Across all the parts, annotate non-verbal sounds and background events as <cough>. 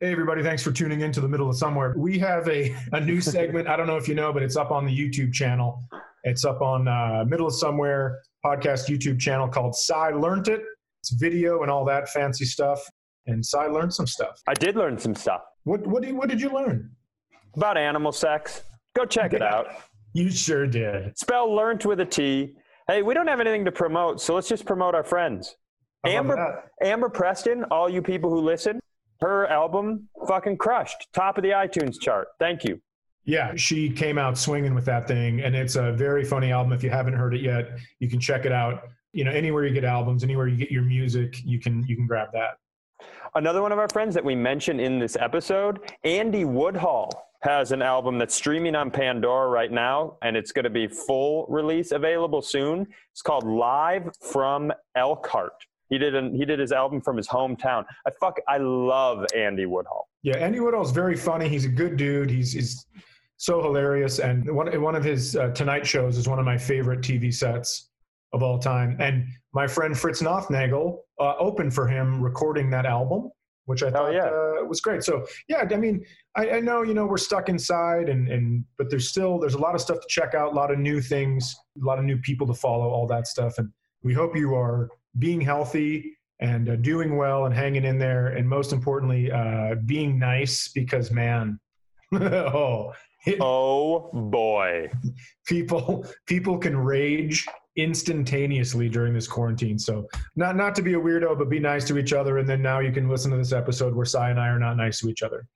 Hey, everybody, thanks for tuning in to the middle of somewhere. We have a, a new segment. I don't know if you know, but it's up on the YouTube channel. It's up on uh, Middle of Somewhere podcast YouTube channel called Cy Learned It. It's video and all that fancy stuff. And Cy learned some stuff. I did learn some stuff What, what, did, what did you learn? about animal sex. Go check it out. You sure did. Spell learnt with a T. Hey, we don't have anything to promote, so let's just promote our friends. Amber. Amber Preston, all you people who listen, her album fucking crushed. Top of the iTunes chart. Thank you. Yeah, she came out swinging with that thing, and it's a very funny album. If you haven't heard it yet, you can check it out. You know, anywhere you get albums, anywhere you get your music, you can you can grab that. Another one of our friends that we mentioned in this episode, Andy Woodhull, has an album that's streaming on Pandora right now, and it's going to be full release available soon. It's called Live from Elkhart. He did an, he did his album from his hometown. I fuck I love Andy Woodhull. Yeah, Andy Woodhull's very funny. He's a good dude. He's he's so hilarious, and one one of his uh, Tonight shows is one of my favorite TV sets of all time. And my friend Fritz Nothnagel uh, opened for him recording that album, which I thought yeah. uh, was great. So yeah, I mean, I, I know you know we're stuck inside, and and but there's still there's a lot of stuff to check out, a lot of new things, a lot of new people to follow, all that stuff, and we hope you are being healthy and uh, doing well and hanging in there, and most importantly, uh, being nice because man, <laughs> oh, it, Oh boy. people people can rage instantaneously during this quarantine. So not not to be a weirdo, but be nice to each other. And then now you can listen to this episode where Cy and I are not nice to each other.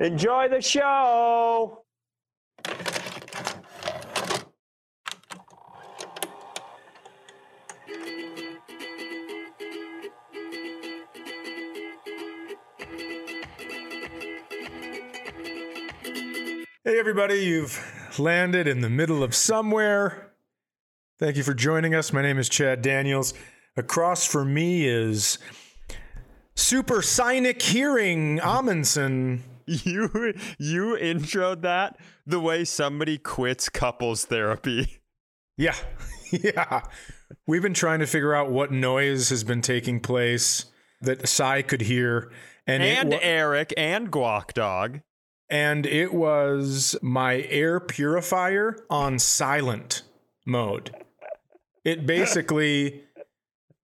Enjoy the show. Everybody, you've landed in the middle of somewhere. Thank you for joining us. My name is Chad Daniels. Across from me is Supersonic Hearing Amundson. You you introed that the way somebody quits couples therapy. Yeah, <laughs> yeah. We've been trying to figure out what noise has been taking place that Cy could hear, and And wa- Eric and Guac Dog. And it was my air purifier on silent mode. It basically,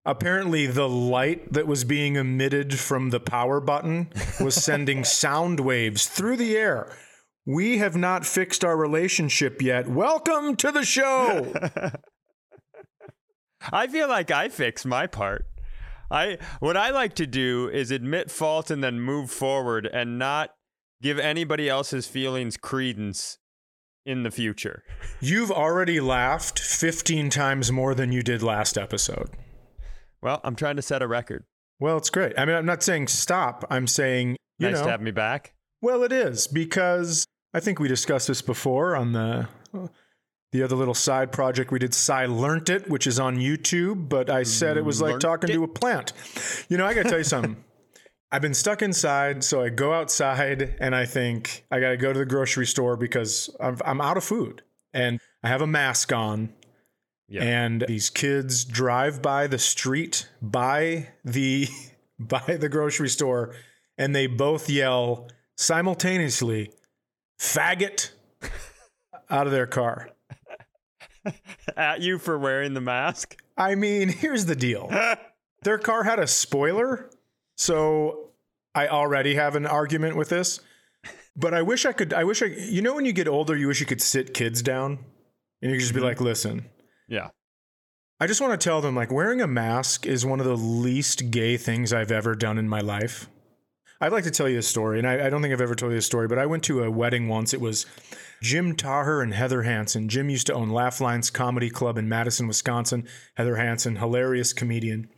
apparently, the light that was being emitted from the power button was sending <laughs> sound waves through the air. We have not fixed our relationship yet. Welcome to the show. <laughs> I feel like I fixed my part. I what I like to do is admit fault and then move forward and not give anybody else's feelings credence in the future. <laughs> You've already laughed 15 times more than you did last episode. Well, I'm trying to set a record. Well, it's great. I mean, I'm not saying stop. I'm saying, you nice know, to have me back. Well, it is because I think we discussed this before on the the other little side project we did. Cy learnt it, which is on YouTube, but I said it was mm, like Learnt talking it. to a plant. You know, I got to tell you something. <laughs> I've been stuck inside, so I go outside and I think I got to go to the grocery store because I'm, I'm out of food and I have a mask on. Yeah. And these kids drive by the street by the <laughs> by the grocery store and they both yell simultaneously faggot <laughs> out of their car. At you for wearing the mask. I mean, <laughs> here's the deal. Their car had a spoiler, so I already have an argument with this. But I wish I could I wish I you know when you get older you wish you could sit kids down and you could just be mm-hmm. like, "Listen, Yeah. I just want to tell them like wearing a mask is one of the least gay things I've ever done in my life. I'd like to tell you a story, and I, I don't think I've ever told you a story, but I went to a wedding once. It was Jim Taher and Heather Hansen. Jim used to own Laugh Lines Comedy Club in Madison, Wisconsin. Heather Hansen, hilarious comedian,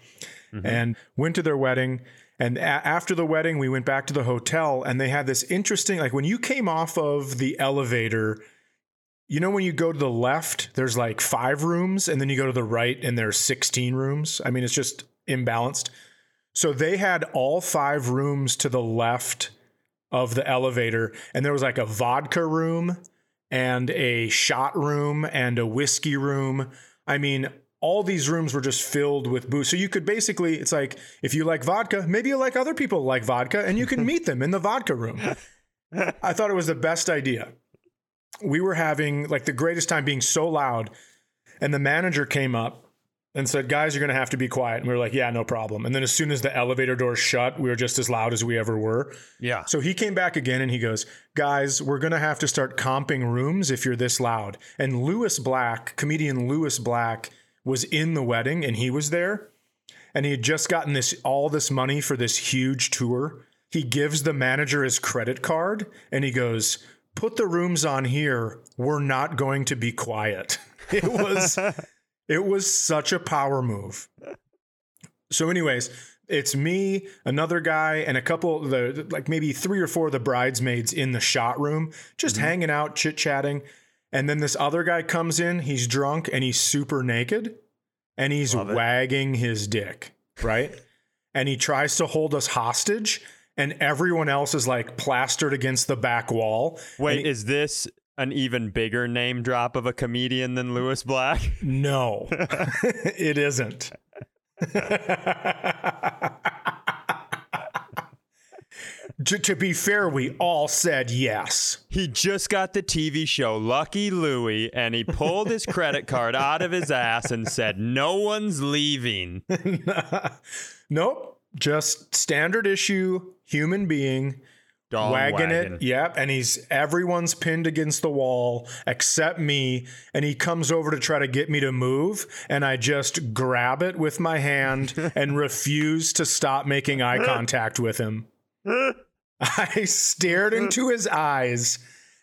mm-hmm. and went to their wedding. And a- after the wedding, we went back to the hotel, and they had this interesting like when you came off of the elevator. You know, when you go to the left, there's like five rooms, and then you go to the right, and there's 16 rooms. I mean, it's just imbalanced. So they had all five rooms to the left of the elevator, and there was like a vodka room and a shot room and a whiskey room. I mean, all these rooms were just filled with booze. So you could basically, it's like if you like vodka, maybe you like other people like vodka, and you can <laughs> meet them in the vodka room. I thought it was the best idea. We were having like the greatest time being so loud, and the manager came up and said, Guys, you're going to have to be quiet. And we were like, Yeah, no problem. And then as soon as the elevator doors shut, we were just as loud as we ever were. Yeah. So he came back again and he goes, Guys, we're going to have to start comping rooms if you're this loud. And Lewis Black, comedian Lewis Black, was in the wedding and he was there. And he had just gotten this all this money for this huge tour. He gives the manager his credit card and he goes, Put the rooms on here. We're not going to be quiet. <laughs> It was it was such a power move. So, anyways, it's me, another guy, and a couple the like maybe three or four of the bridesmaids in the shot room, just mm-hmm. hanging out, chit chatting. And then this other guy comes in, he's drunk and he's super naked and he's Love it. wagging his dick, right? and he tries to hold us hostage, and everyone else is like plastered against the back wall. Wait, he- is this an even bigger name drop of a comedian than Lewis Black? <laughs> No, <laughs> <laughs> it isn't. To, to be fair, we all said yes. He just got the TV show Lucky Louie and he pulled his credit card out of his ass and said, No one's leaving. <laughs> nope, just standard issue human being Dong wagging wagging. it. Yep, and he's everyone's pinned against the wall except me, and he comes over to try to get me to move, and I just grab it with my hand and <laughs> refuse to stop making eye contact with him. <laughs> <laughs> I stared mm-hmm. into his eyes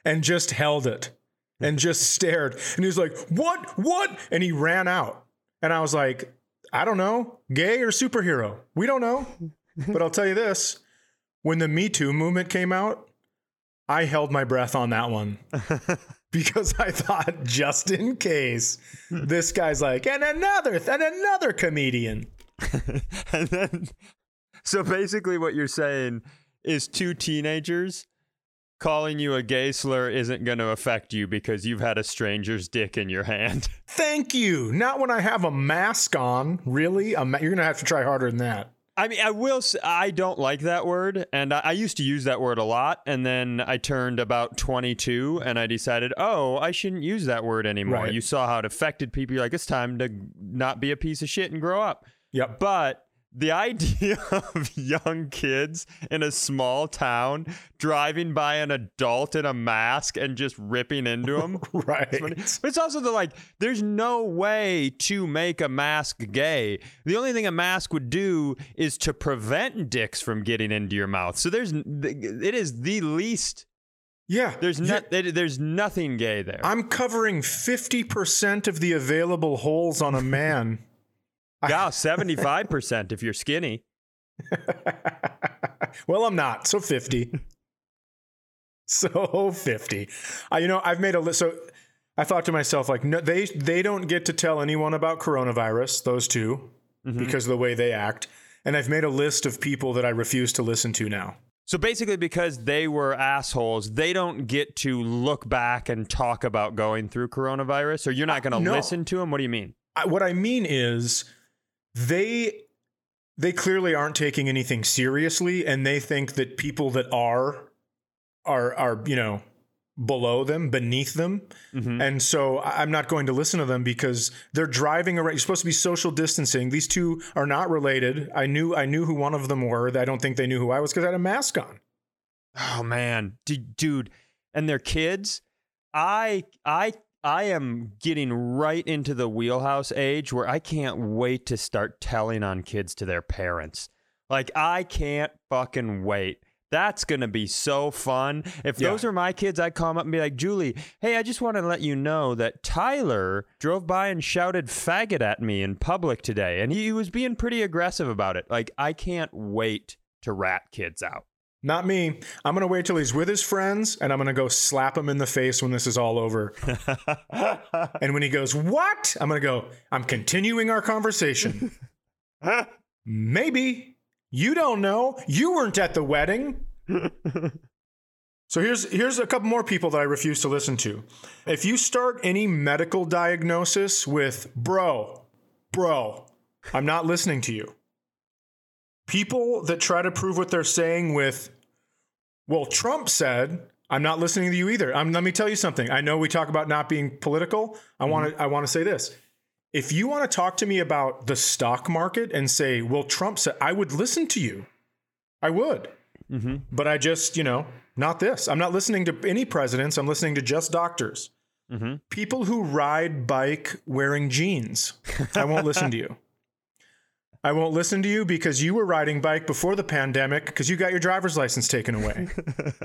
and just held it and just stared. And he was like, What? What? And he ran out. And I was like, I don't know, gay or superhero. We don't know. But I'll tell you this when the Me Too movement came out, I held my breath on that one <laughs> because I thought, just in case, this guy's like, and another, and another comedian. <laughs> and then, so basically, what you're saying is two teenagers calling you a gay slur isn't going to affect you because you've had a stranger's dick in your hand. <laughs> Thank you. Not when I have a mask on. Really? A ma- you're going to have to try harder than that. I mean, I will. Say, I don't like that word, and I, I used to use that word a lot. And then I turned about 22, and I decided, oh, I shouldn't use that word anymore. Right. You saw how it affected people. You're like, it's time to not be a piece of shit and grow up. Yep. But the idea <laughs> of young kids in a small town driving by an adult in a mask and just ripping into <laughs> them. Right. But it's also the like, there's no way to make a mask gay. The only thing a mask would do is to prevent dicks from getting into your mouth. So there's, it is the least. Yeah. There's not, there's nothing gay there. I'm covering 50% of the available holes on a man. <laughs> yeah, seventy five percent if you're skinny. <laughs> well, I'm not. So 50. <laughs> so 50. I, you know, I've made a list. So I thought to myself, like, no, they, they don't get to tell anyone about coronavirus, those 2 mm-hmm. because of the way they act. And I've made a list of people that I refuse to listen to now. So basically, because they were assholes, they don't get to look back and talk about going through coronavirus, or you're not going to no. listen to them. What do you mean? I, what I mean is they they clearly aren't taking anything seriously and they think that people that are are are you know below them beneath them. Mhm. and so i'm not going to listen to them because they're driving around. You're supposed to be social distancing. These two are not related. I knew i knew who one of them were. I don't think they knew who i was because i had a mask on. Oh man, D- dude, and their kids. I I I am getting right into the wheelhouse age where I can't wait to start telling on kids to their parents. Like I can't fucking wait. That's gonna be so fun. If Yeah. those are my kids, I'd call 'em up and be like, Julie, hey, I just want to let you know that Tyler drove by and shouted faggot at me in public today. And he was being pretty aggressive about it. Like, I can't wait to rat kids out. Not me i'm going to wait till he's with his friends and i'm going to go slap him in the face when this is all over <laughs> And when he goes, What? I'm going to go, I'm continuing our conversation. <laughs> Maybe. You don't know. You weren't at the wedding. so here's here's a couple more people that I refuse to listen to. If you start any medical diagnosis with bro, bro, I'm not listening to you. People that try to prove what they're saying with, well, Trump said, I'm not listening to you either. Um, let me tell you something. I know we talk about not being political. I want to I want to say this. If you want to talk to me about the stock market and say, well, Trump said, I would listen to you. I would. Mm-hmm. But I just, you know, not this. I'm not listening to any presidents. I'm listening to just doctors. Mm-hmm. People who ride bike wearing jeans. I won't listen to you. I won't listen to you because you were riding bike before the pandemic because you got your driver's license taken away.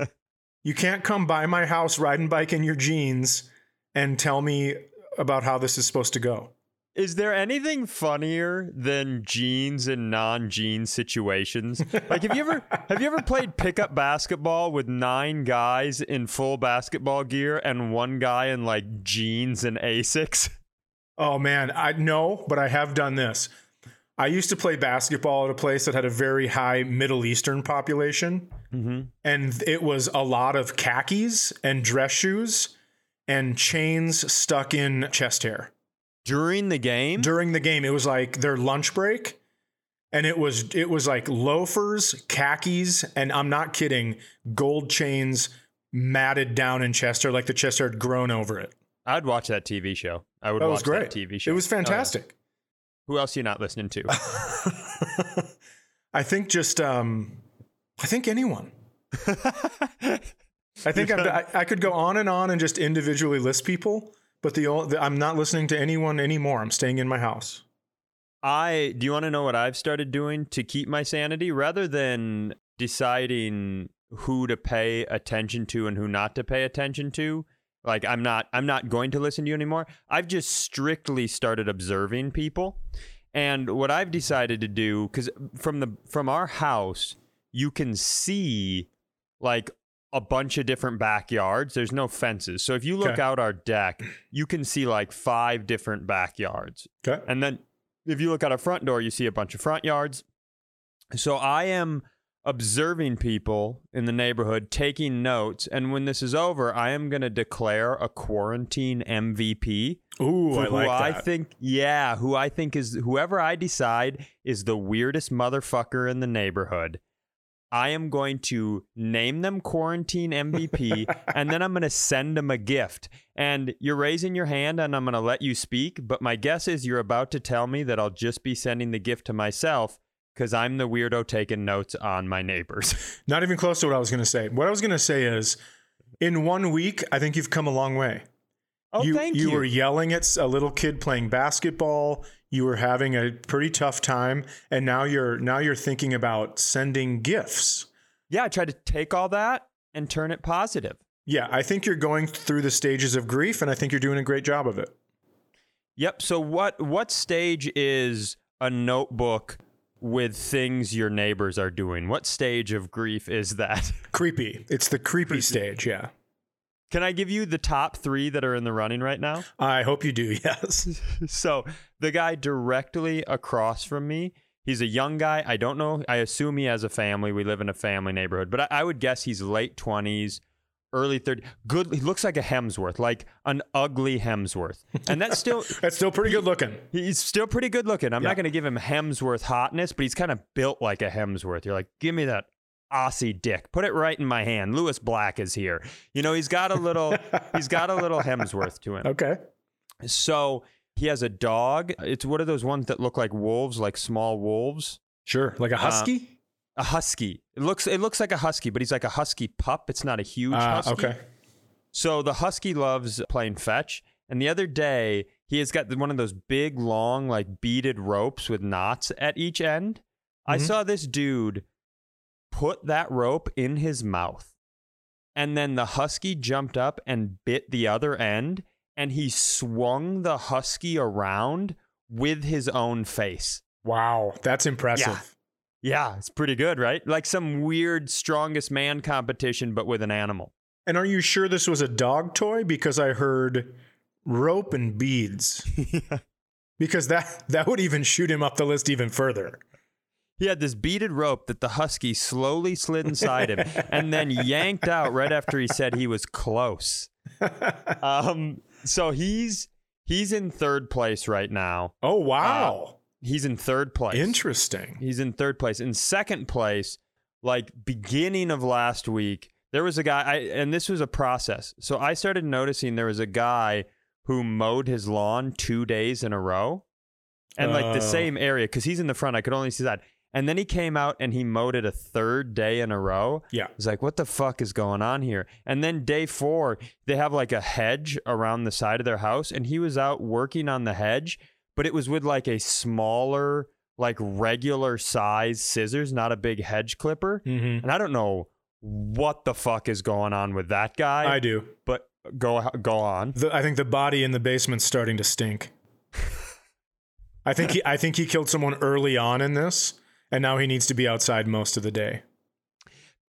<laughs> you can't come by my house riding bike in your jeans and tell me about how this is supposed to go. Is there anything funnier than jeans and non-jean situations? <laughs> Like have you ever have you ever played pickup basketball with nine guys in full basketball gear and one guy in like jeans and Asics? Oh man, I no, but I have done this. I used to play basketball at a place that had a very high Middle Eastern population, Mm-hmm. and it was a lot of khakis and dress shoes and chains stuck in chest hair. During the game? During the game, it was like their lunch break, and it was it was like loafers, khakis, and I'm not kidding, gold chains matted down in chest hair, like the chest hair had grown over it. I'd watch that TV show. I would That watch was great. that TV show. It was Oh, yeah. Who else are you not listening to? <laughs> I think just um, I think anyone. <laughs> I think I, I could go on and on and just individually list people, but the, the I'm not listening to anyone anymore. I'm staying in my house. I do you want to know what I've started doing to keep my sanity rather than deciding who to pay attention to and who not to pay attention to? Like I'm not I'm not going to listen to you anymore. I've just strictly started observing people. And what I've decided to do cuz from the from our house you can see like a bunch of different backyards. There's no fences. So if you look Okay. out our deck, you can see like five different backyards. Okay. And then if you look at our front door, you see a bunch of front yards. So I am observing people in the neighborhood, taking notes. And when this is over, I am going to declare a quarantine MVP. Ooh, I who like I think, yeah, who I think is whoever I decide is the weirdest motherfucker in the neighborhood. I am going to name them quarantine MVP <laughs> and then I'm going to send them a gift. And you're raising your hand and I'm going to let you speak. But my guess is you're about to tell me that I'll just be sending the gift to myself because I'm the weirdo taking notes on my neighbors. <laughs> Not even close to what I was going to say. What I was going to say is, in one week, I think you've come a long way. Oh, you, thank you you. were yelling at a little kid playing basketball. You were having a pretty tough time, and now you're now you're thinking about sending gifts. yeah, I tried to take all that and turn it positive. Yeah, I think you're going through the stages of grief, and I think you're doing a great job of it. Yep. So what what stage is a notebook with things your neighbors are doing? What stage of grief is that? <laughs> Creepy. It's the creepy stage. Yeah. Can I give you the top 3 that are in the running right now? I hope you do. <laughs> Yes. <laughs> so, the guy directly across from me, he's a young guy. I don't know. I assume he has a family. We live in a family neighborhood, but I, I would guess he's late 20s, early 30s. Good. He looks like a Hemsworth, like an ugly Hemsworth. And that's still <laughs> That's still pretty good looking. He's still pretty good looking. I'm Yeah. not going to give him Hemsworth hotness, but he's kind of built like a Hemsworth. You're like, give me that Aussie dick. Put it right in my hand. Lewis Black is here. You know, he's got a little, <laughs> he's got a little Hemsworth to him. Okay. So he has a dog. It's one of those ones that look like wolves, like small wolves. Sure. Like a husky? Uh, A husky. It looks, it looks like a husky, but he's like a husky pup. It's not a huge Uh, husky. okay. So the husky loves playing fetch. And the other day, he has got one of those big, long, like beaded ropes with knots at each end. I Mhm. saw this dude put that rope in his mouth. And then the husky jumped up and bit the other end. And he swung the husky around with his own face. Wow. That's impressive. Yeah, it's pretty good, right? Like some weird strongest man competition, but with an animal. And are you sure this was a dog toy? Because I heard rope and beads. <laughs> Because that that would even shoot him up the list even further. He had this beaded rope that the husky slowly slid inside him and then <laughs> yanked out right after he said he was close. <laughs> Um, so he's He's in third place right now. Oh wow. He's in third place. Interesting. He's in third place. In second place, like beginning of last week, there was a guy, I, and this was a process. So I started noticing there was a guy who mowed his lawn two days in a row, and like the Oh. same area because he's in the front. I could only see that. And then he came out and he mowed it a third day in a row. Yeah. I was like, what the fuck is going on here? And then day four, they have like a hedge around the side of their house, and he was out working on the hedge, but it was with like a smaller, like regular size scissors, not a big hedge clipper. hmm And I don't know what the fuck is going on with that guy, I do. but go go on. The, I think the body in the basement's starting to stink. <laughs> I think he I think he killed someone early on in this, and now he needs to be outside most of the day.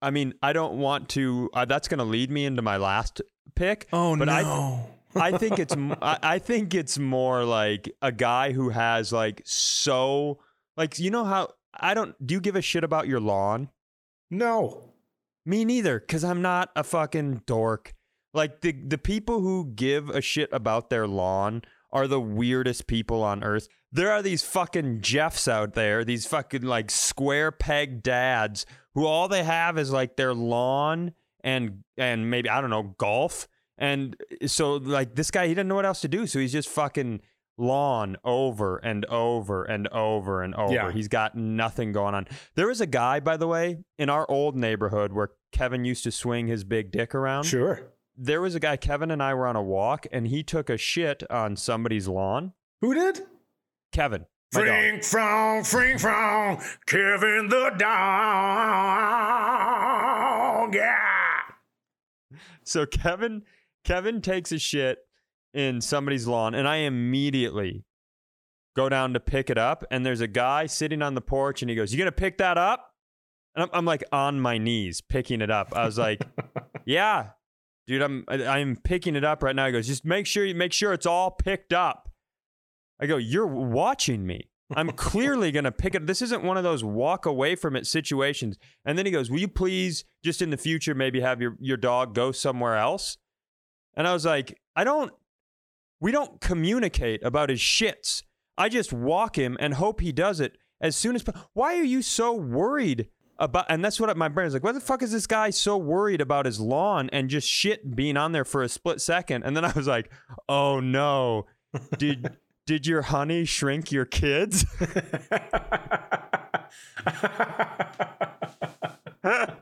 I mean, I don't want to. Uh, that's going to lead me into my last pick. Oh but I no. I think it's I think it's more like a guy who has like so like you know how I don't do you give a shit about your lawn? no. Me neither, cuz I'm not a fucking dork. Like the the people who give a shit about their lawn are the weirdest people on earth. There are these fucking Jeffs out there, these fucking like square peg dads who all they have is like their lawn and and maybe I don't know, golf. And eh, so like this guy he didn't know what else to do, so he's just fucking lawn over and over and over and over. Yeah. He's got nothing going on. There was a guy, by the way, in our old neighborhood where Kevin used to swing his big dick around. Sure. There was a guy, Kevin and I were on a walk, and he took a shit on somebody's lawn. Who did? Kevin. Frink frong, frink frong, Kevin the dog. Yeah. So Kevin Kevin takes a shit in somebody's lawn and I immediately go down to pick it up and there's a guy sitting on the porch and he goes, "You to pick that up?" And I'm, I'm like on my knees picking it up. I was like, <laughs> "Yeah. Dude, I'm I'm picking it up right now." He goes, "Just make sure you make sure it's all picked up." I go, "You're watching me." I'm clearly <laughs> going to pick it. This isn't one of those walk away from it situations. And then he goes, Will you please, just in the future, maybe have your, your dog go somewhere else? And I was like, I don't, we don't communicate about his shits. I just walk him and hope he does it as soon as. Why are you so worried about? And that's what my brain is like. Why the fuck is this guy so worried about his lawn and just shit being on there for a split second? And then I was like, oh no, did <laughs> did your honey shrink your kids? <laughs> <laughs>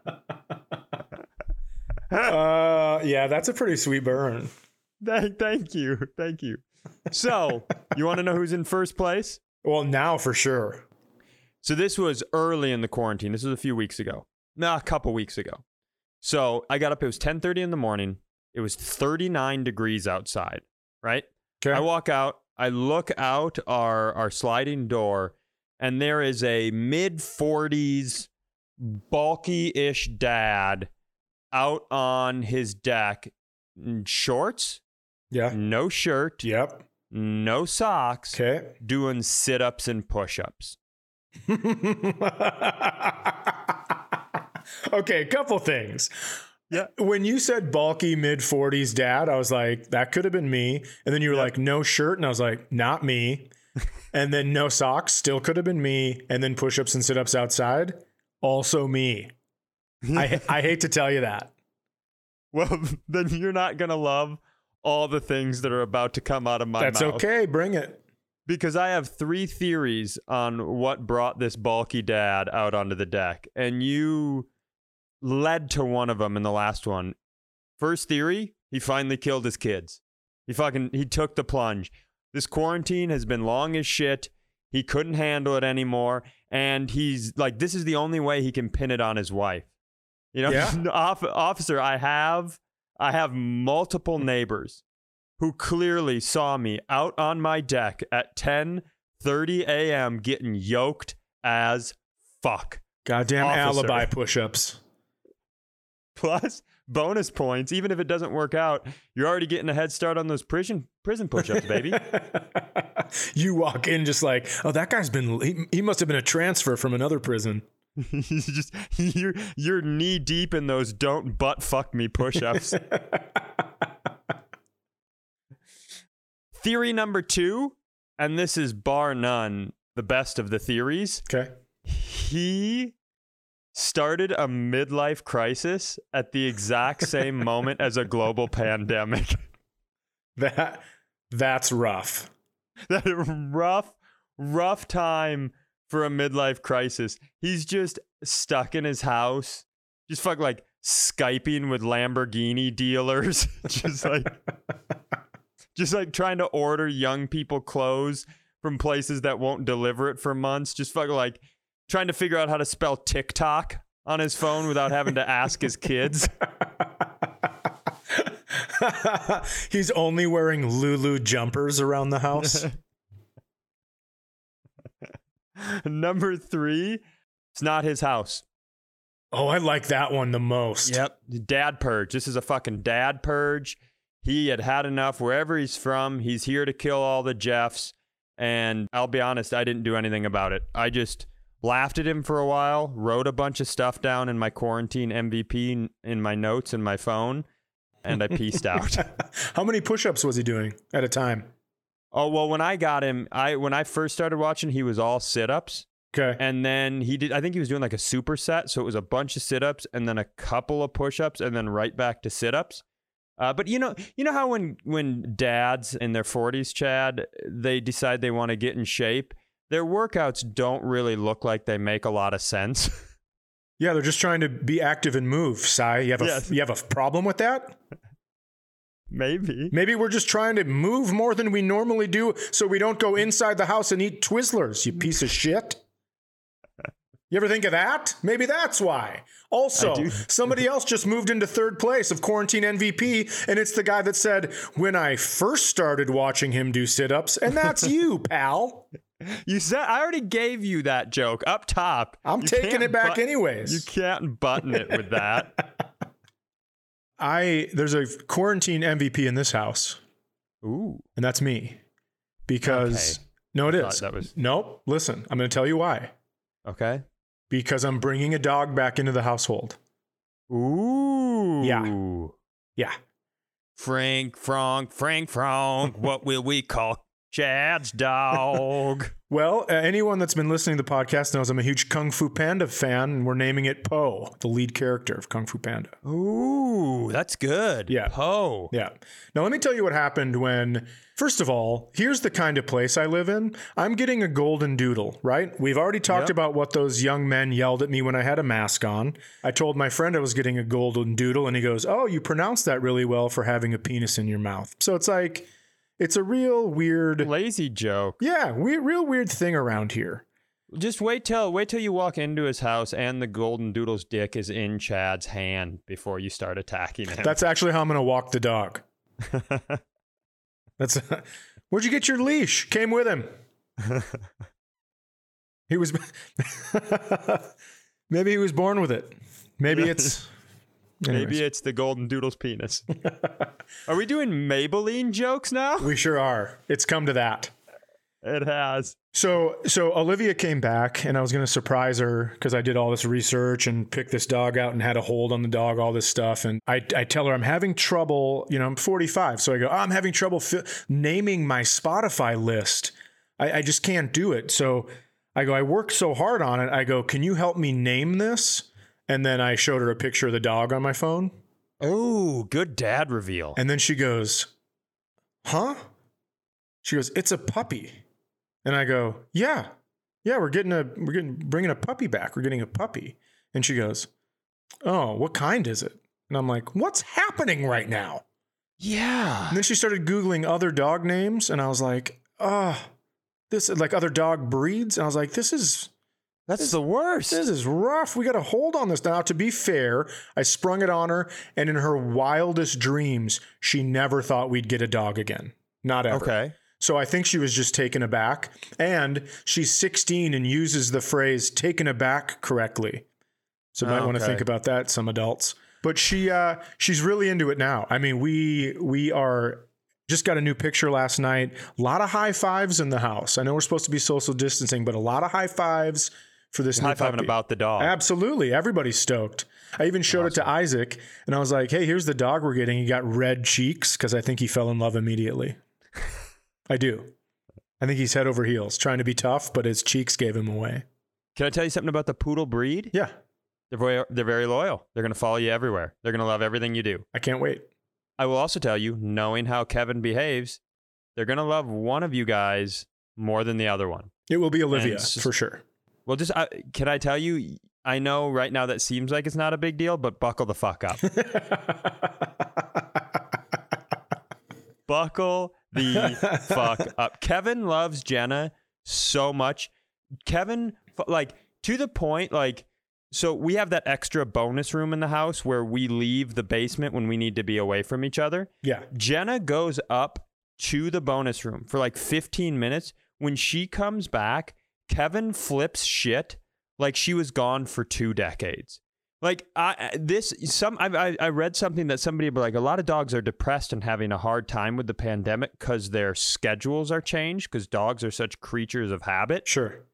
<laughs> uh, yeah, that's a pretty sweet burn. thank, thank you, thank you. So you want to know who's in first place? Well, now for sure. So this was early in the quarantine. This was a few weeks ago. No, a couple weeks ago. So I got up. It was 10:30 in the morning. It was 39 degrees outside. Right. Okay. I walk out. I look out our our sliding door, and there is a mid 40s, bulky-ish dad out on his deck, in shorts, yeah. no shirt, Yep. no socks, Okay. doing sit-ups and push-ups. <laughs> okay, a couple things. Yeah. Uh, when you said bulky mid 40s dad, I was like, that could have been me. And then you were like, no shirt. And I was like, not me. <laughs> and then no socks, still could have been me. And then push ups and sit ups outside, also me. I, <laughs> I hate to tell you that. Well, <laughs> then you're not going to love all the things that are about to come out of my That's mouth. That's okay. Bring it. Because I have three theories on what brought this bulky dad out onto the deck. And you led to one of them in the last one. First theory, he finally killed his kids. He fucking he took the plunge. This quarantine has been long as shit. He couldn't handle it anymore and he's like this is the only way he can pin it on his wife. You know, Yeah. <laughs> Off- officer, I have I have multiple neighbors who clearly saw me out on my deck at 10:30 a.m. getting yoked as fuck. Goddamn Officer. alibi <laughs> push ups. Plus bonus points, even if it doesn't work out, you're already getting a head start on those prison prison push-ups, baby. <laughs> you walk in just like, oh, that guy's been, he, he must have been a transfer from another prison. You <laughs> just you're you're knee deep in those don't butt fuck me push-ups. <laughs> Theory number two, and this is bar none the best of the theories. Okay. He started a midlife crisis at the exact same <laughs> moment as a global pandemic. That that's rough. that rough, rough time for a midlife crisis. He's just stuck in his house, just fuck like Skyping with Lamborghini dealers, <laughs> just like <laughs> just like trying to order young people clothes from places that won't deliver it for months. Just fucking like trying to figure out how to spell TikTok on his phone without having to ask his kids. <laughs> He's only wearing Lulu jumpers around the house. <laughs> Number three, it's not his house. oh, I like that one the most. Yep. Dad purge. This is a fucking dad purge. He had had enough wherever he's from. He's here to kill all the Jeffs. And I'll be honest, I didn't do anything about it. I just laughed at him for a while, wrote a bunch of stuff down in my quarantine MVP in, in my notes in my phone, and I pieced <laughs> out. How many push-ups was he doing at a time? Oh well, when I got him, I when I first started watching, he was all sit-ups. Okay. And then he did, I think he was doing like a superset. So it was a bunch of sit ups and then a couple of push ups and then right back to sit ups. Uh, but you know, you know how when when dads in their 40s, Chad, they decide they want to get in shape, their workouts don't really look like they make a lot of sense. <laughs> Yeah, they're just trying to be active and move. Cy, you have a Yes. you have a problem with that? Maybe. Maybe we're just trying to move more than we normally do, so we don't go inside the house and eat Twizzlers. You piece of shit. You ever think of that? Maybe that's why. Also, <laughs> somebody else just moved into third place of quarantine MVP, and it's the guy that said, When I first started watching him do sit ups, and that's you, <laughs> pal. You said I already gave you that joke up top. I'm You taking it back but- anyways. You can't button it with that. <laughs> I there's a quarantine MVP in this house, Ooh. and that's me. Because Okay. no, it is. that was- Nope. Listen, I'm going to tell you why. Okay. Because I'm bringing a dog back into the household. Ooh. Yeah. Yeah. Frank, Frank, Frank, Frank. what will we call Chad's dog? <laughs> Well, uh, anyone that's been listening to the podcast knows I'm a huge Kung Fu Panda fan, and we're naming it Po, the lead character of Kung Fu Panda. Ooh, that's good. Yeah. Po. Yeah. Now, let me tell you what happened when, first of all, here's the kind of place I live in. I'm getting a golden doodle, right? We've already talked Yep. about what those young men yelled at me when I had a mask on. I told my friend I was getting a golden doodle, and he goes, Oh, you pronounced that really well for having a penis in your mouth. So it's like, it's a real weird, Lazy joke. yeah, we, real weird thing around here. Just wait till wait till you walk into his house and the golden doodle's dick is in Chad's hand before you start attacking him. That's actually how I'm going to walk the dog. <laughs> That's <laughs> where'd you get your leash? Came with him. <laughs> He was maybe he was born with it. Maybe it's Maybe it's the golden doodle's penis. <laughs> Are we doing Maybelline jokes now? we sure are. It's come to that. It has. So so Olivia came back and I was going to surprise her because I did all this research and picked this dog out and had a hold on the dog, all this stuff. And I, I tell her I'm having trouble. You know, I'm 45, so I go, oh, I'm having trouble fi- naming my Spotify list. I, I just can't do it. So I go, I worked so hard on it. I go, can you help me name this? And then I showed her a picture of the dog on my phone. Oh, good dad reveal. And then she goes, Huh? She goes, It's a puppy. And I go, Yeah. Yeah, we're getting a we're getting bringing a puppy back. We're getting a puppy. And she goes, Oh, what kind is it? And I'm like, What's happening right now? yeah. And then she started Googling other dog names, and I was like, Ah, this like other dog breeds. And I was like, This is That's the worst. this is rough. We got to hold on this. Now, to be fair, I sprung it on her, and in her wildest dreams, she never thought we'd get a dog again. Not ever. okay. So I think she was just taken aback. And she's 16 and uses the phrase taken aback correctly. So might want to think about that, some adults. But she uh she's really into it now. I mean, we we are just got a new picture last night. A lot of high fives in the house. I know we're supposed to be social distancing, but a lot of high fives for this new High fiving puppy. about the dog. Absolutely. Everybody's stoked. I even showed it to Isaac and I was like, hey, here's the dog we're getting. He got red cheeks because I think he fell in love immediately. <laughs> I do. I think he's head over heels, trying to be tough, but his cheeks gave him away. Can I tell you something about the poodle breed? Yeah, They're very, they're very loyal. They're going to follow you everywhere. They're going to love everything you do. I can't wait. I will also tell you, knowing how Kevin behaves, they're going to love one of you guys more than the other one. It will be Olivia for sure. Well, just uh, can I tell you? I know right now that seems like it's not a big deal, but buckle the fuck up. <laughs> buckle the <laughs> fuck up. Kevin loves Jenna so much. Kevin, like, to the point, like, so we have that extra bonus room in the house where we leave the basement when we need to be away from each other. yeah. Jenna goes up to the bonus room for like 15 minutes. When she comes back, Kevin flips shit like she was gone for two decades. Like I this some I I, read something that somebody like a lot of dogs are depressed and having a hard time with the pandemic because their schedules are changed because dogs are such creatures of habit. Sure.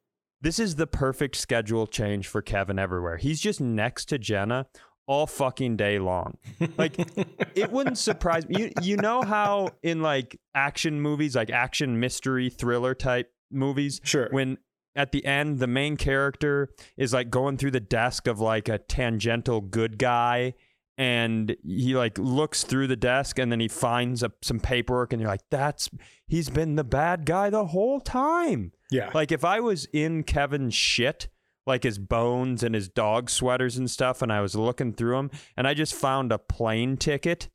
This is the perfect schedule change for Kevin everywhere. He's just next to Jenna all fucking day long. Like <laughs> it wouldn't surprise me. You you know how in like action movies, like action mystery thriller type movies, Sure. when at the end the main character is like going through the desk of like a tangential good guy and he like looks through the desk and then he finds a, some paperwork and you're like that's he's been the bad guy the whole time yeah. like if I was in Kevin's shit, like his bones and his dog sweaters and stuff, and I was looking through them, and I just found a plane ticket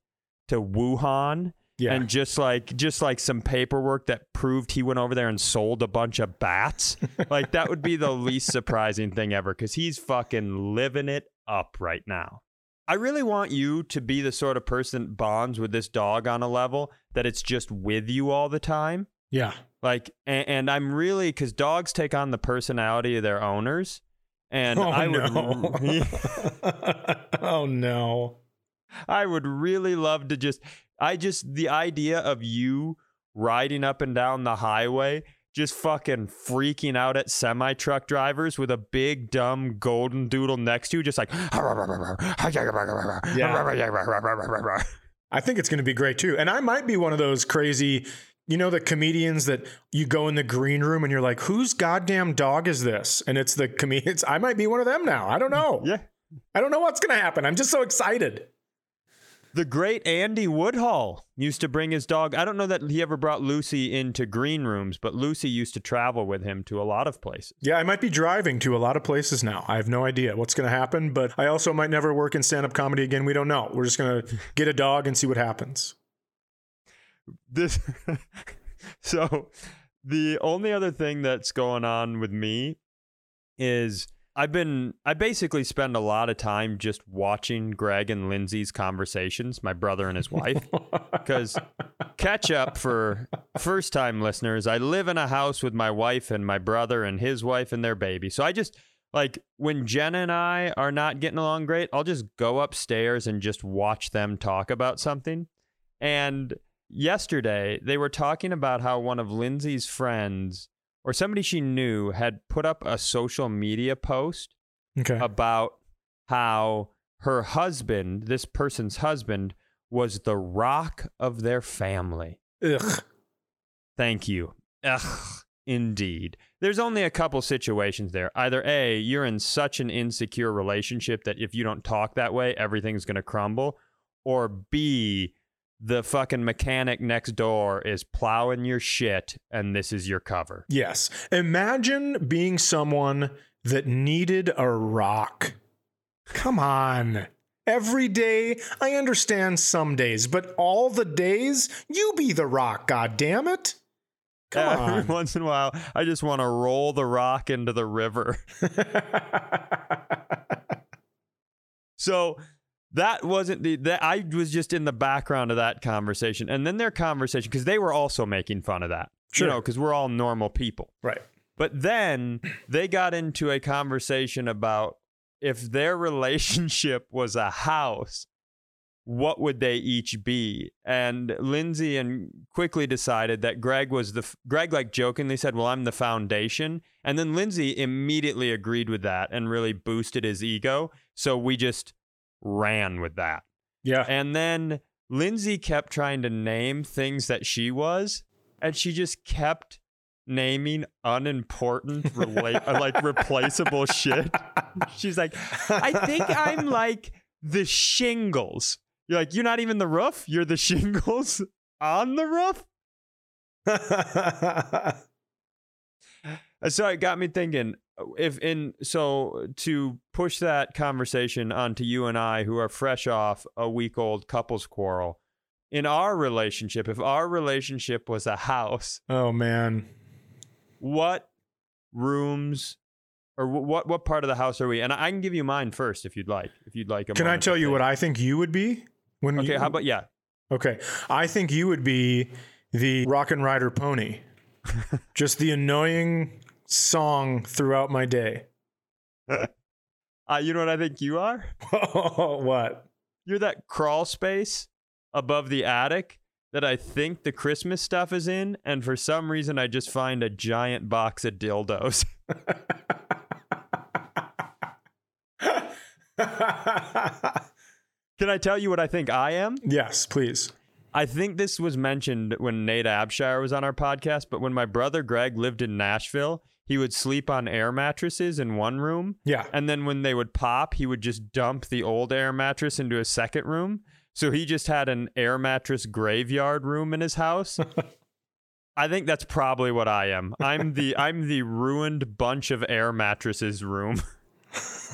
to Wuhan, yeah. and just like just like some paperwork that proved he went over there and sold a bunch of bats, like that would be the <laughs> least surprising thing ever, because he's fucking living it up right now. I really want you to be the sort of person that bonds with this dog on a level that it's just with you all the time. yeah. Like, and, and I'm really because dogs take on the personality of their owners, and oh I would, no. <laughs> <laughs> oh no. I would really love to just, I just the idea of you riding up and down the highway, just fucking freaking out at semi truck drivers with a big dumb golden doodle next to you, just like, I think it's going to be great too. And I might be one of those crazy, you know, the comedians that you go in the green room and you're like, whose goddamn dog is this? And it's the comedians. I might be one of them now. I don't know. yeah. I don't know what's going to happen. I'm just so excited. The great Andy Woodhull used to bring his dog. I don't know that he ever brought Lucy into green rooms, but Lucy used to travel with him to a lot of places. Yeah, I might be driving to a lot of places now. I have no idea what's going to happen, but I also might never work in stand up comedy again. We don't know. We're just going <laughs> to get a dog and see what happens. this <laughs> so the only other thing that's going on with me is I've been I basically spend a lot of time just watching Greg and Lindsay's conversations, my brother and his wife. <laughs> Because catch up for first time listeners, I live in a house with my wife and my brother and his wife and their baby. So I just like when Jenna and I are not getting along great, I'll just go upstairs and just watch them talk about something. And yesterday they were talking about how one of Lindsay's friends or somebody she knew had put up a social media post Okay. about how her husband, this person's husband, was the rock of their family. Ugh. Thank you. Ugh, indeed. There's only a couple situations there. Either A, you're in such an insecure relationship that if you don't talk that way, everything's going to crumble. Or B, the fucking mechanic next door is plowing your shit and this is your cover. Yes. Imagine being someone that needed a rock. Come on. Every day, I understand some days, but all the days, you be the rock, god damn it. Come Every on. <laughs> once in a while, I just want to roll the rock into the river. <laughs> So that wasn't the that I was just in the background of that conversation, and then their conversation because they were also making fun of that, Sure. you know, because we're all normal people. right. But then they got into a conversation about if their <laughs> relationship was a house, what would they each be? And Lindsay and quickly decided that Greg was the f- Greg like jokingly said, "Well, I'm the foundation," and then Lindsay immediately agreed with that and really boosted his ego. So we just ran with that. Yeah. And then Lindsay kept trying to name things that she was. and she just kept naming unimportant, <laughs> rela- uh, like replaceable shit. She's like, I think I'm like the shingles. You're like, you're not even the roof. You're the shingles on the roof. <laughs> so it got me thinking if in so to push that conversation onto you and I who are fresh off a week old couples quarrel in our relationship if our relationship was a house oh man. what rooms or what what part of the house are we and I can give you mine first if you'd like if you'd like can I tell you what I think you would be when okay you, how about yeah. Okay I think you would be the rock and rider pony. <laughs> Just the annoying song throughout my day. <laughs> uh, you know what I think you are? <laughs> what? You're that crawl space above the attic that I think the Christmas stuff is in, and for some reason I just find a giant box of dildos. <laughs> Can I tell you what I think I am? Yes, please. I think this was mentioned when Nate Abshire was on our podcast, but when my brother Greg lived in Nashville, he would sleep on air mattresses in one room. Yeah. And then when they would pop, he would just dump the old air mattress into a second room. So he just had an air mattress graveyard room in his house. <laughs> I think that's probably what I am. I'm the <laughs> I'm the ruined bunch of air mattresses room.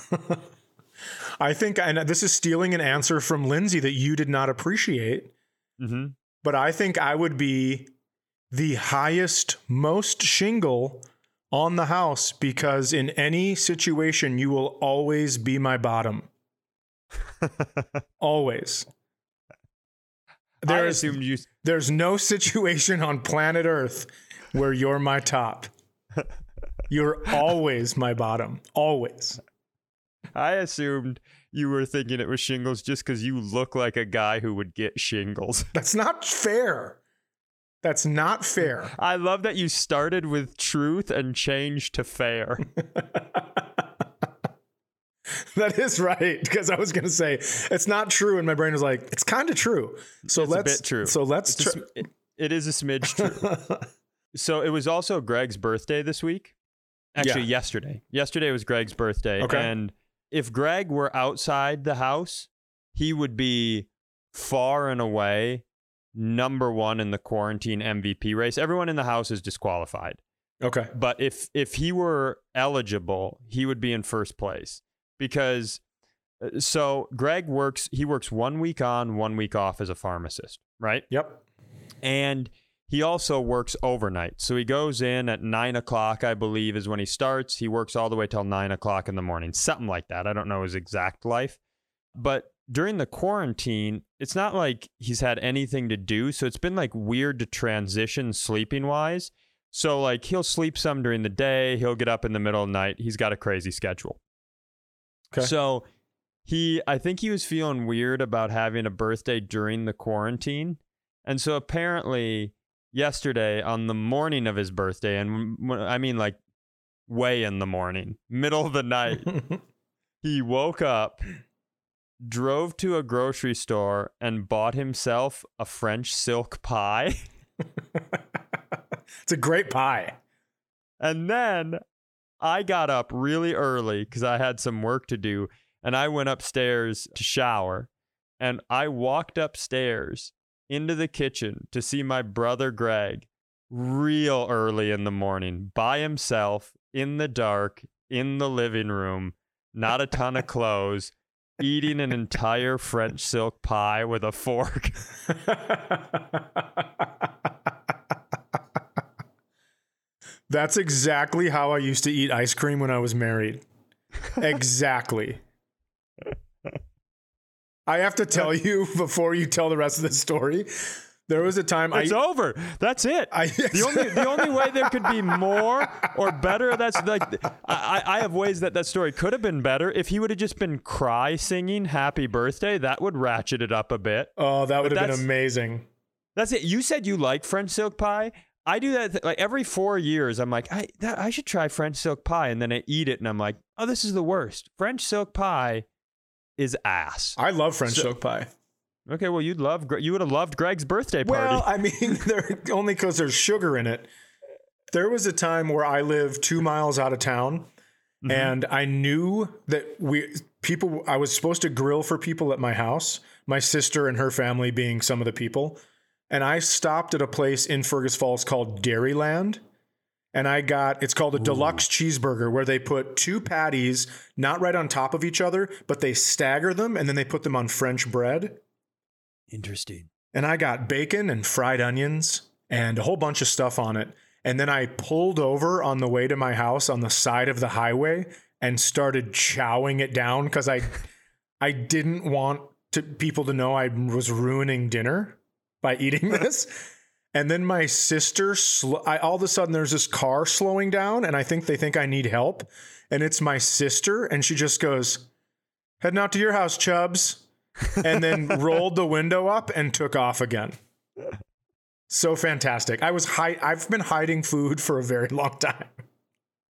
<laughs> I think, and this is stealing an answer from Lindsay that you did not appreciate. Mm-hmm. But I think I would be the highest, most shingle on the house because in any situation, you will always be my bottom. <laughs> always. There's, you... there's no situation on planet Earth where you're my top. You're always my bottom. Always. I assumed you were thinking it was shingles just because you look like a guy who would get shingles. That's not fair. That's not fair. <laughs> I love that you started with truth and changed to fair. <laughs> that is right because I was going to say it's not true, and my brain was like, it's kind of true. So it's let's a bit true. So let's. Tr- it, it is a smidge true. <laughs> so it was also Greg's birthday this week. Actually, yeah. yesterday. Yesterday was Greg's birthday, okay. and if Greg were outside the house, he would be far and away number one in the quarantine MVP race. Everyone in the house is disqualified. Okay. But if if he were eligible, he would be in first place because uh, so Greg works he works one week on, one week off as a pharmacist, right? Yep. And he also works overnight. So he goes in at nine o'clock, I believe, is when he starts. He works all the way till nine o'clock in the morning, something like that. I don't know his exact life. But during the quarantine, it's not like he's had anything to do. So it's been like weird to transition sleeping wise. So, like, he'll sleep some during the day, he'll get up in the middle of the night. He's got a crazy schedule. Okay. So, he, I think he was feeling weird about having a birthday during the quarantine. And so apparently, yesterday on the morning of his birthday, and I mean like way in the morning, middle of the night, <laughs> he woke up, drove to a grocery store, and bought himself a French silk pie. <laughs> it's a great pie. And then I got up really early because I had some work to do, and I went upstairs to shower. And I walked upstairs into the kitchen to see my brother Greg real early in the morning by himself in the dark in the living room, not a ton of <laughs> clothes, eating an entire French silk pie with a fork. <laughs> That's exactly how I used to eat ice cream when I was married. Exactly. I have to tell you before you tell the rest of the story. There was a time it's I, over. That's it. I, the <laughs> only the only way there could be more or better. That's like I, I have ways that that story could have been better if he would have just been cry singing "Happy Birthday." That would ratchet it up a bit. Oh, that would But have been amazing. That's it. You said you like French silk pie. I do that th- like every four years. I'm like, I that, I should try French silk pie, and then I eat it, and I'm like, oh, this is the worst. French silk pie is ass. I love French So- silk pie. Okay, well, you'd love you would have loved Greg's birthday party. Well, I mean, <laughs> only because there's sugar in it. There was a time where I lived two miles out of town, mm-hmm. and I knew that we people. I was supposed to grill for people at my house. My sister and her family being some of the people, and I stopped at a place in Fergus Falls called Dairyland. And I got it's called a deluxe cheeseburger where they put two patties not right on top of each other, but they stagger them and then they put them on French bread. Interesting. And I got bacon and fried onions and a whole bunch of stuff on it. And then I pulled over on the way to my house on the side of the highway and started chowing it down because I <laughs> I didn't want to, people to know I was ruining dinner by <laughs> eating this. And then my sister, sl- I, all of a sudden, there's this car slowing down, and I think they think I need help. And it's my sister, and she just goes, Heading out to your house, Chubbs. And then rolled the window up and took off again. So fantastic. I was hi- I've been hiding food for a very long time.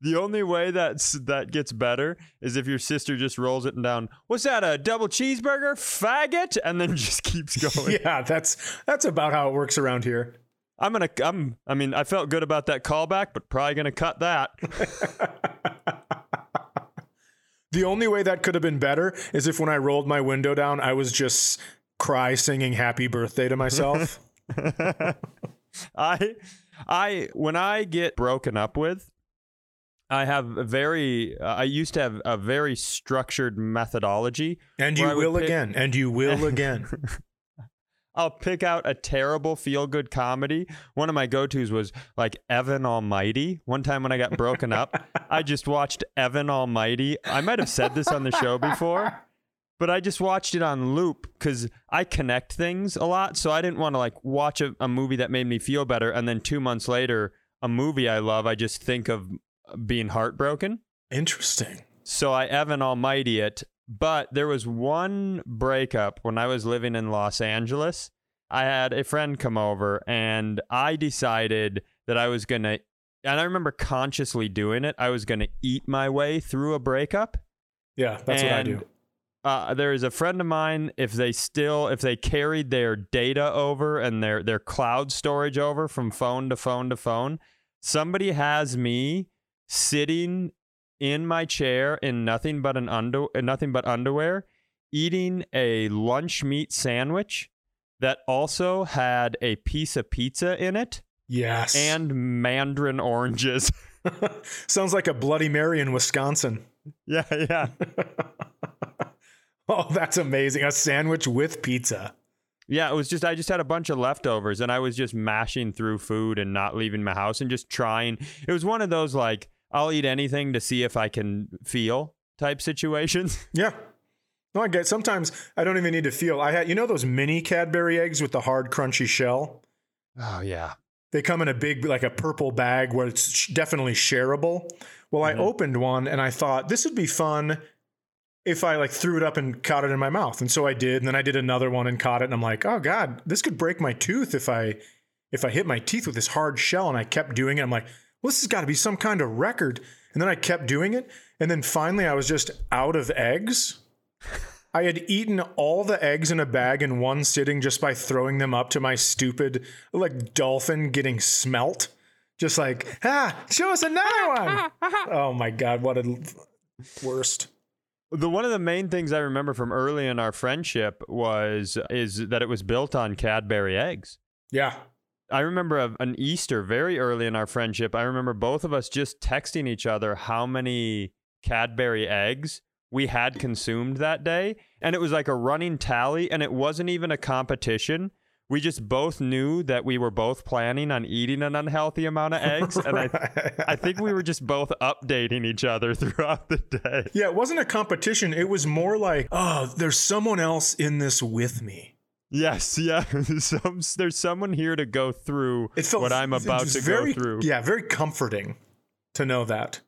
The only way that's that gets better is if your sister just rolls it down. What's that? A double cheeseburger, faggot, and then <laughs> just keeps going. Yeah, that's that's about how it works around here. I'm gonna. I'm. I mean, I felt good about that callback, but probably gonna cut that. <laughs> The only way that could have been better is if when I rolled my window down, I was just cry singing happy birthday to myself. <laughs> I, I when I get broken up with, I have a very. Uh, I used to have a very structured methodology. and you will again, and you will <laughs> again. I'll pick out a terrible feel good comedy. One of my go tos was like Evan Almighty. One time when I got broken up, I just watched Evan Almighty. I might have said this on the show before, but I just watched it on loop because I connect things a lot. So I didn't want to like watch a, a movie that made me feel better. And then two months later, a movie I love, I just think of uh, being heartbroken. Interesting. So I Evan Almighty it. But there was one breakup when I was living in Los Angeles. I had a friend come over and I decided that I was going to, and I remember consciously doing it, I was going to eat my way through a breakup. Yeah, that's what I do. Uh, there is a friend of mine. If they still, if they carried their data over and their their cloud storage over from phone to phone to phone, somebody has me sitting in my chair in nothing but an under nothing but underwear, eating a lunch meat sandwich that also had a piece of pizza in it Yes. and mandarin oranges. <laughs> <laughs> Sounds like a Bloody Mary in Wisconsin. yeah, yeah. <laughs> Oh, that's amazing. A sandwich with pizza. Yeah, it was just I just had a bunch of leftovers and I was just mashing through food and not leaving my house and just trying. It was one of those like I'll eat anything to see if I can feel type situations. <laughs> Yeah. No, I get sometimes I don't even need to feel. I had you know those mini Cadbury eggs with the hard crunchy shell? Oh yeah. They come in a big like a purple bag where it's definitely shareable. Well, I Mhm. opened one and I thought this would be fun if I like threw it up and caught it in my mouth. And so I did, and then I did another one and caught it and I'm like, "Oh god, this could break my tooth if I if I hit my teeth with this hard shell." And I kept doing it. I'm like, "Well, this has got to be some kind of record." And then I kept doing it, and then finally I was just out of eggs. I had eaten all the eggs in a bag in one sitting just by throwing them up to my stupid, like dolphin getting smelt. Just like, ah, show us another one. <laughs> oh my God, what a worst. The one of the main things I remember from early in our friendship was is that it was built on Cadbury eggs. Yeah. I remember a, an Easter very early in our friendship. I remember both of us just texting each other how many Cadbury eggs we had consumed that day. And it was like a running tally, and it wasn't even a competition. We just both knew that we were both planning on eating an unhealthy amount of <laughs> eggs. And I, I think we were just both updating each other <laughs> throughout the day. yeah, it wasn't a competition. It was more like, oh, there's someone else in this with me. Yes, <laughs> yeah. Some, there's someone here to go through felt what I'm about to very, go through. Yeah, very comforting to know that.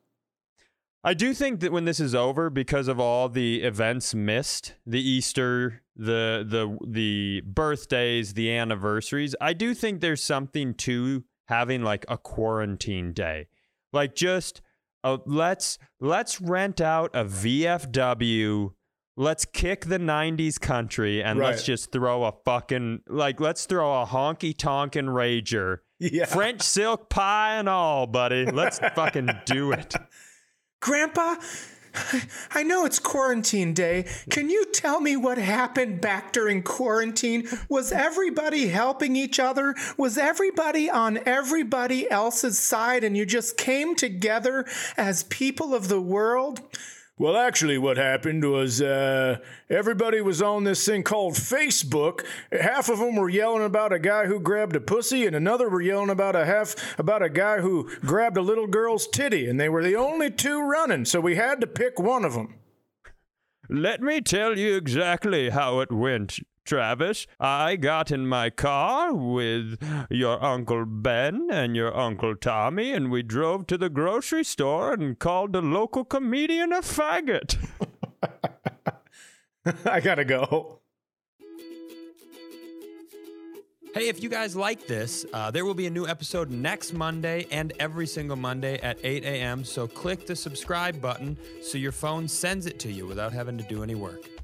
I do think that when this is over, because of all the events missed, the Easter, the the the birthdays, the anniversaries, I do think there's something to having like a quarantine day, like just uh, let's let's rent out a VFW let's kick the 90s country and let's just throw a fucking like let's throw a honky tonkin' rager Yeah. french silk pie and all buddy let's <laughs> fucking do it Grandpa, I know it's quarantine day. Can you tell me what happened back during quarantine? Was everybody helping each other? Was everybody on everybody else's side and you just came together as people of the world? Well, actually, what happened was uh, everybody was on this thing called Facebook. Half of them were yelling about a guy who grabbed a pussy, and another were yelling about a half about a guy who grabbed a little girl's titty, and they were the only two running. So we had to pick one of them. Let me tell you exactly how it went, Travis. I got in my car with your Uncle Ben and your Uncle Tommy, and we drove to the grocery store and called the local comedian a faggot. <laughs> I gotta go. Hey, if you guys like this, uh, there will be a new episode next Monday and every single Monday at 8 a.m. So click the subscribe button so your phone sends it to you without having to do any work.